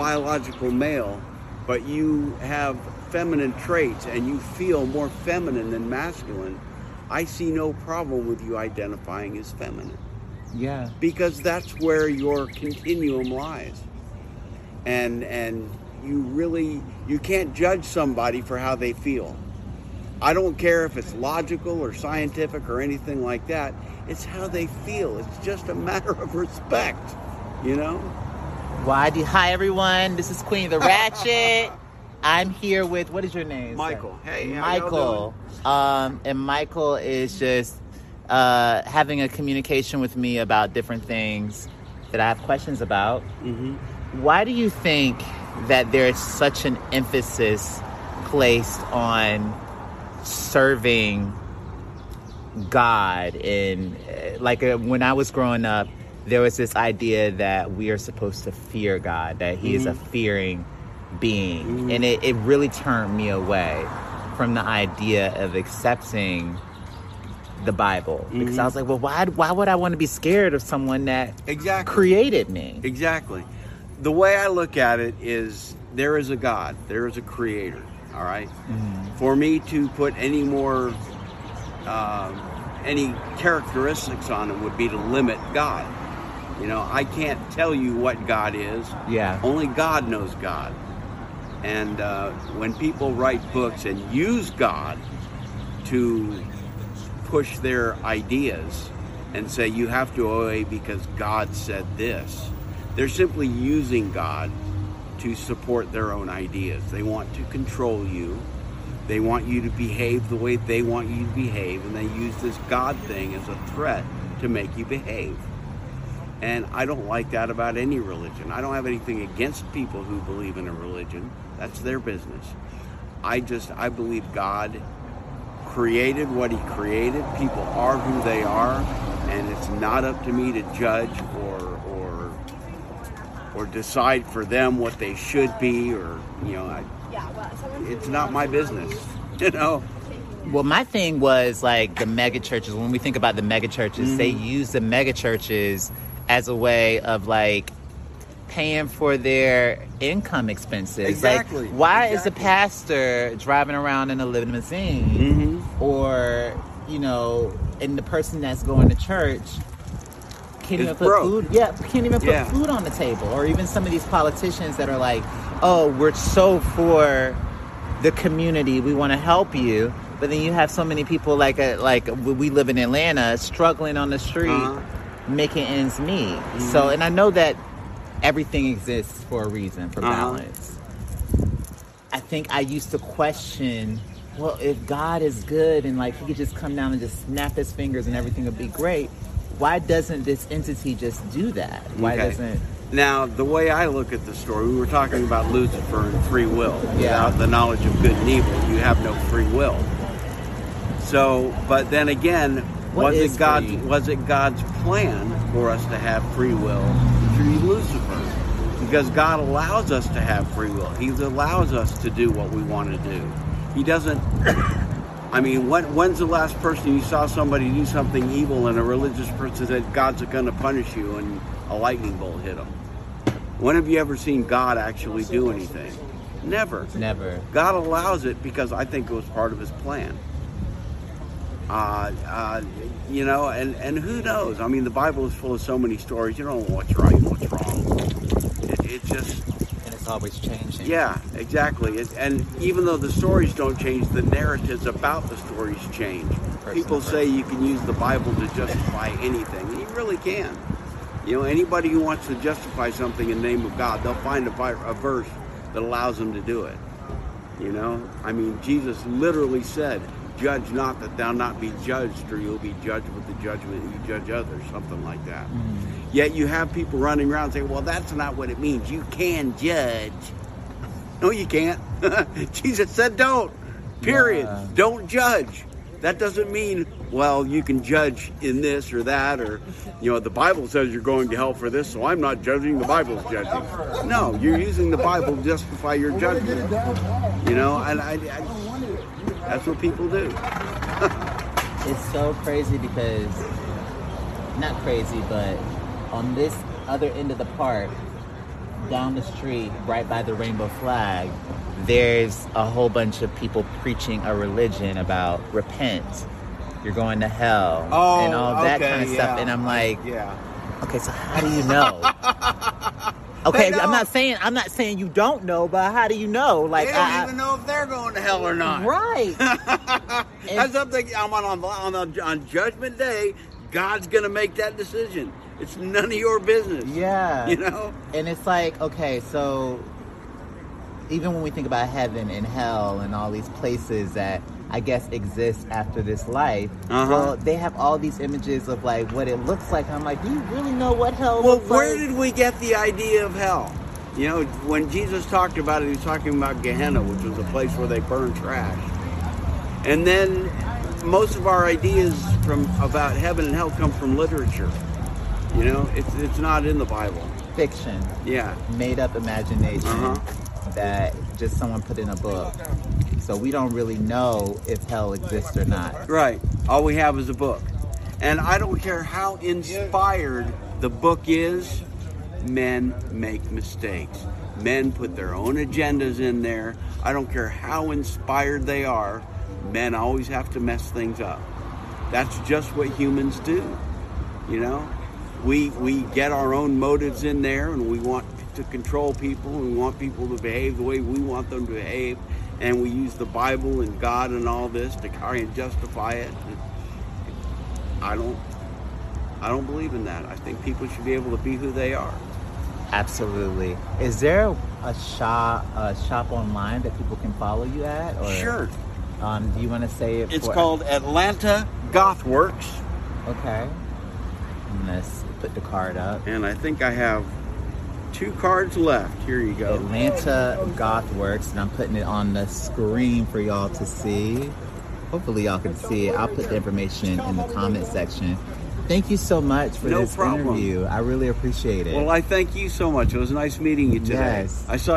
biological male, but you have feminine traits and you feel more feminine than masculine, I see no problem with you identifying as feminine Yeah. because that's where your continuum lies. And and you really you can't judge somebody for how they feel. I don't care if it's logical or scientific or anything like that. It's how they feel. It's just a matter of respect, you know? Why do hi everyone? This is Queen of the Ratchet. I'm here with what is your name? sir? Michael. Hey, how y'all Michael. Um, and Michael is just uh, having a communication with me about different things that I have questions about. Mhm. Why do you think that there is such an emphasis placed on serving God? And uh, like uh, when I was growing up, there was this idea that we are supposed to fear God, that He is a mm-hmm. fearing being. Mm-hmm. And it, it really turned me away from the idea of accepting the Bible because I mm-hmm. was like, well, why, why would I want to be scared of someone that Exactly. created me? Exactly. The way I look at it is there is a God, there is a creator, all right? For me to put any more, um, any characteristics on him would be to limit God. You know, I can't tell you what God is. Yeah. Only God knows God. And uh, when people write books and use God to push their ideas and say you have to obey because God said this, they're simply using God to support their own ideas. They want to control you. They want you to behave the way they want you to behave, and they use this God thing as a threat to make you behave. And I don't like that about any religion. I don't have anything against people who believe in a religion. That's their business. I just I believe God created what he created. People are who they are, and it's not up to me to judge or or or decide for them what they should be or you know, I, it's not my business. You know. Well, my thing was like the mega churches. When we think about the mega churches, they Mm-hmm. use the mega churches as a way of like paying for their income expenses. Exactly, Like, why is the exactly. pastor driving around in a limousine, Mm-hmm. or you know, and the person that's going to church can't Is even put broke. food? Yeah, can't even put Yeah. food on the table. Or even some of these politicians that are like, "Oh, we're so for." the community. We want to help you, but then you have so many people like uh, like we live in Atlanta struggling on the street, Uh-huh. Making ends meet. So, and I know that everything exists for a reason, for Uh-huh. balance. I think I used to question. Well, if God is good and like he could just come down and just snap his fingers and everything would be great, why doesn't this entity just do that? Why Okay. doesn't Now, the way I look at the story, we were talking about Lucifer and free will. Yeah. Without the knowledge of good and evil, you have no free will. So, but then again, What was it God? free? Was it God's plan for us to have free will through Lucifer? Because God allows us to have free will. He allows us to do what we want to do. He doesn't. I mean, when, when's the last person you saw somebody do something evil and a religious person said God's going to punish you and a lightning bolt hit them? When have you ever seen God actually do anything? Never. never? God allows it because I think it was part of His plan. Uh, uh, you know, and, and who knows? I mean, the Bible is full of so many stories. You don't know what's right and what's wrong. It, it just, And it's always changing. yeah, exactly. It, and even though the stories don't change, the narratives about the stories change. People say you can use the Bible to justify anything, and you really can. You know, anybody who wants to justify something in the name of God, they'll find a, a verse that allows them to do it. You know, I mean, Jesus literally said, "Judge not that thou not be judged, or you'll be judged with the judgment you judge others." Something like that. Mm. Yet you have people running around saying, "Well, that's not what it means. You can judge." No, you can't. Jesus said, "Don't." Period. Yeah. Don't judge. That doesn't mean, well, you can judge in this or that, or, you know, the Bible says you're going to hell for this, so I'm not judging, the Bible's judging. No, you're using the Bible to justify your judgment. You know, and I, I that's what people do. it's so crazy because not crazy but on this other end of the park down the street, right by the rainbow flag, there's a whole bunch of people preaching a religion about repent. You're going to hell Oh, and all that okay, kind of stuff. And I'm like, Yeah. okay, so how do you know? okay, I'm don't. saying I'm not saying you don't know, but how do you know? Like, They don't I- even know if they're going to hell or not. right? That's something I'm on on on, on, on Judgment Day. God's going to make that decision. It's none of your business. yeah. You know. And it's like, okay, so even when we think about heaven and hell and all these places that I guess exist after this life, Uh-huh. well, they have all these images of like what it looks like. I'm like, do you really know what hell Well, where like? did we get the idea of hell? You know, when Jesus talked about it, he was talking about Gehenna, which was a place where they burn trash. And then most of our ideas from about heaven and hell come from literature. You know, it's it's not in the Bible. Fiction, Yeah. made up imagination Uh-huh. That just someone put in a book. So we don't really know if hell exists or not. Right. All we have is a book. And I don't care how inspired the book is, men make mistakes. Men put their own agendas in there. I don't care how inspired they are, men always have to mess things up. That's just what humans do. You know? We we get our own motives in there and we want to control people and we want people to behave the way we want them to behave and we use the Bible and God and all this to try and justify it. I don't I don't believe in that. I think people should be able to be who they are. Absolutely. Is there a shop a shop online that people can follow you at? Or, Sure. Um, do you want to say it? It's for- called Atlanta Gothworks Okay. I'm gonna put the card up. and I think I have two cards left. Here you go. Atlanta Goth Works, and I'm putting it on the screen for y'all to see. Hopefully, y'all can see it. I'll put the information in the comment section. Thank you so much for No this problem. interview. I really appreciate it. Well, I thank you so much. It was nice meeting you today. Yes. I saw